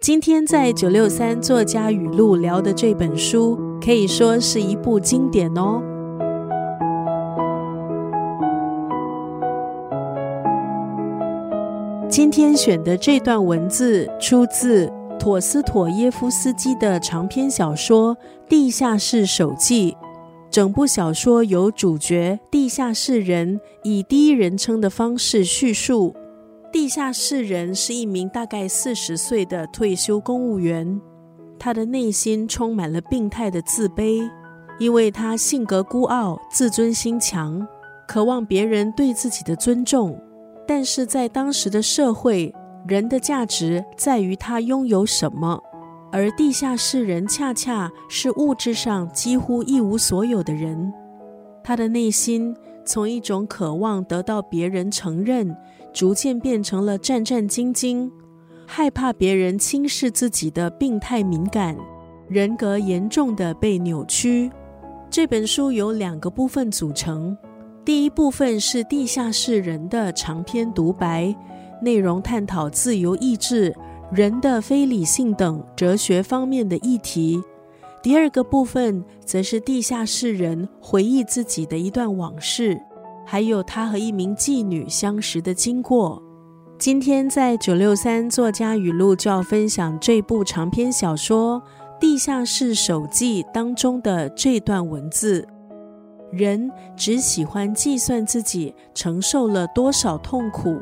今天在九六三作家语录聊的这本书，可以说是一部经典哦。今天选的这段文字出自陀思妥耶夫斯基的长篇小说《地下室手记》。整部小说由主角地下室人以第一人称的方式叙述。地下室人是一名大概四十岁的退休公务员，他的内心充满了病态的自卑，因为他性格孤傲、自尊心强，渴望别人对自己的尊重。但是在当时的社会，人的价值在于他拥有什么。而地下室人恰恰是物质上几乎一无所有的人，他的内心从一种渴望得到别人承认，逐渐变成了战战兢兢、害怕别人轻视自己的病态敏感，人格严重的被扭曲。这本书由两个部分组成，第一部分是地下室人的长篇独白，内容探讨自由意志。人的非理性等哲学方面的议题。第二个部分则是地下室人回忆自己的一段往事，还有他和一名妓女相识的经过。今天在九六三作家语录就要分享这部长篇小说《地下室手记》当中的这段文字：人只喜欢计算自己承受了多少痛苦，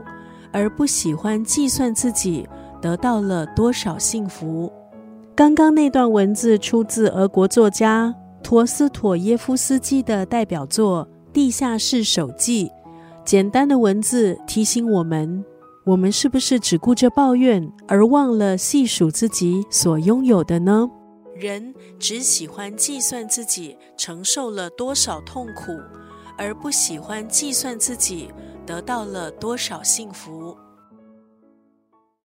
而不喜欢计算自己。得到了多少幸福？刚刚那段文字出自俄国作家陀思妥耶夫斯基的代表作《地下室手记》。简单的文字提醒我们：我们是不是只顾着抱怨，而忘了细数自己所拥有的呢？人只喜欢计算自己承受了多少痛苦，而不喜欢计算自己得到了多少幸福。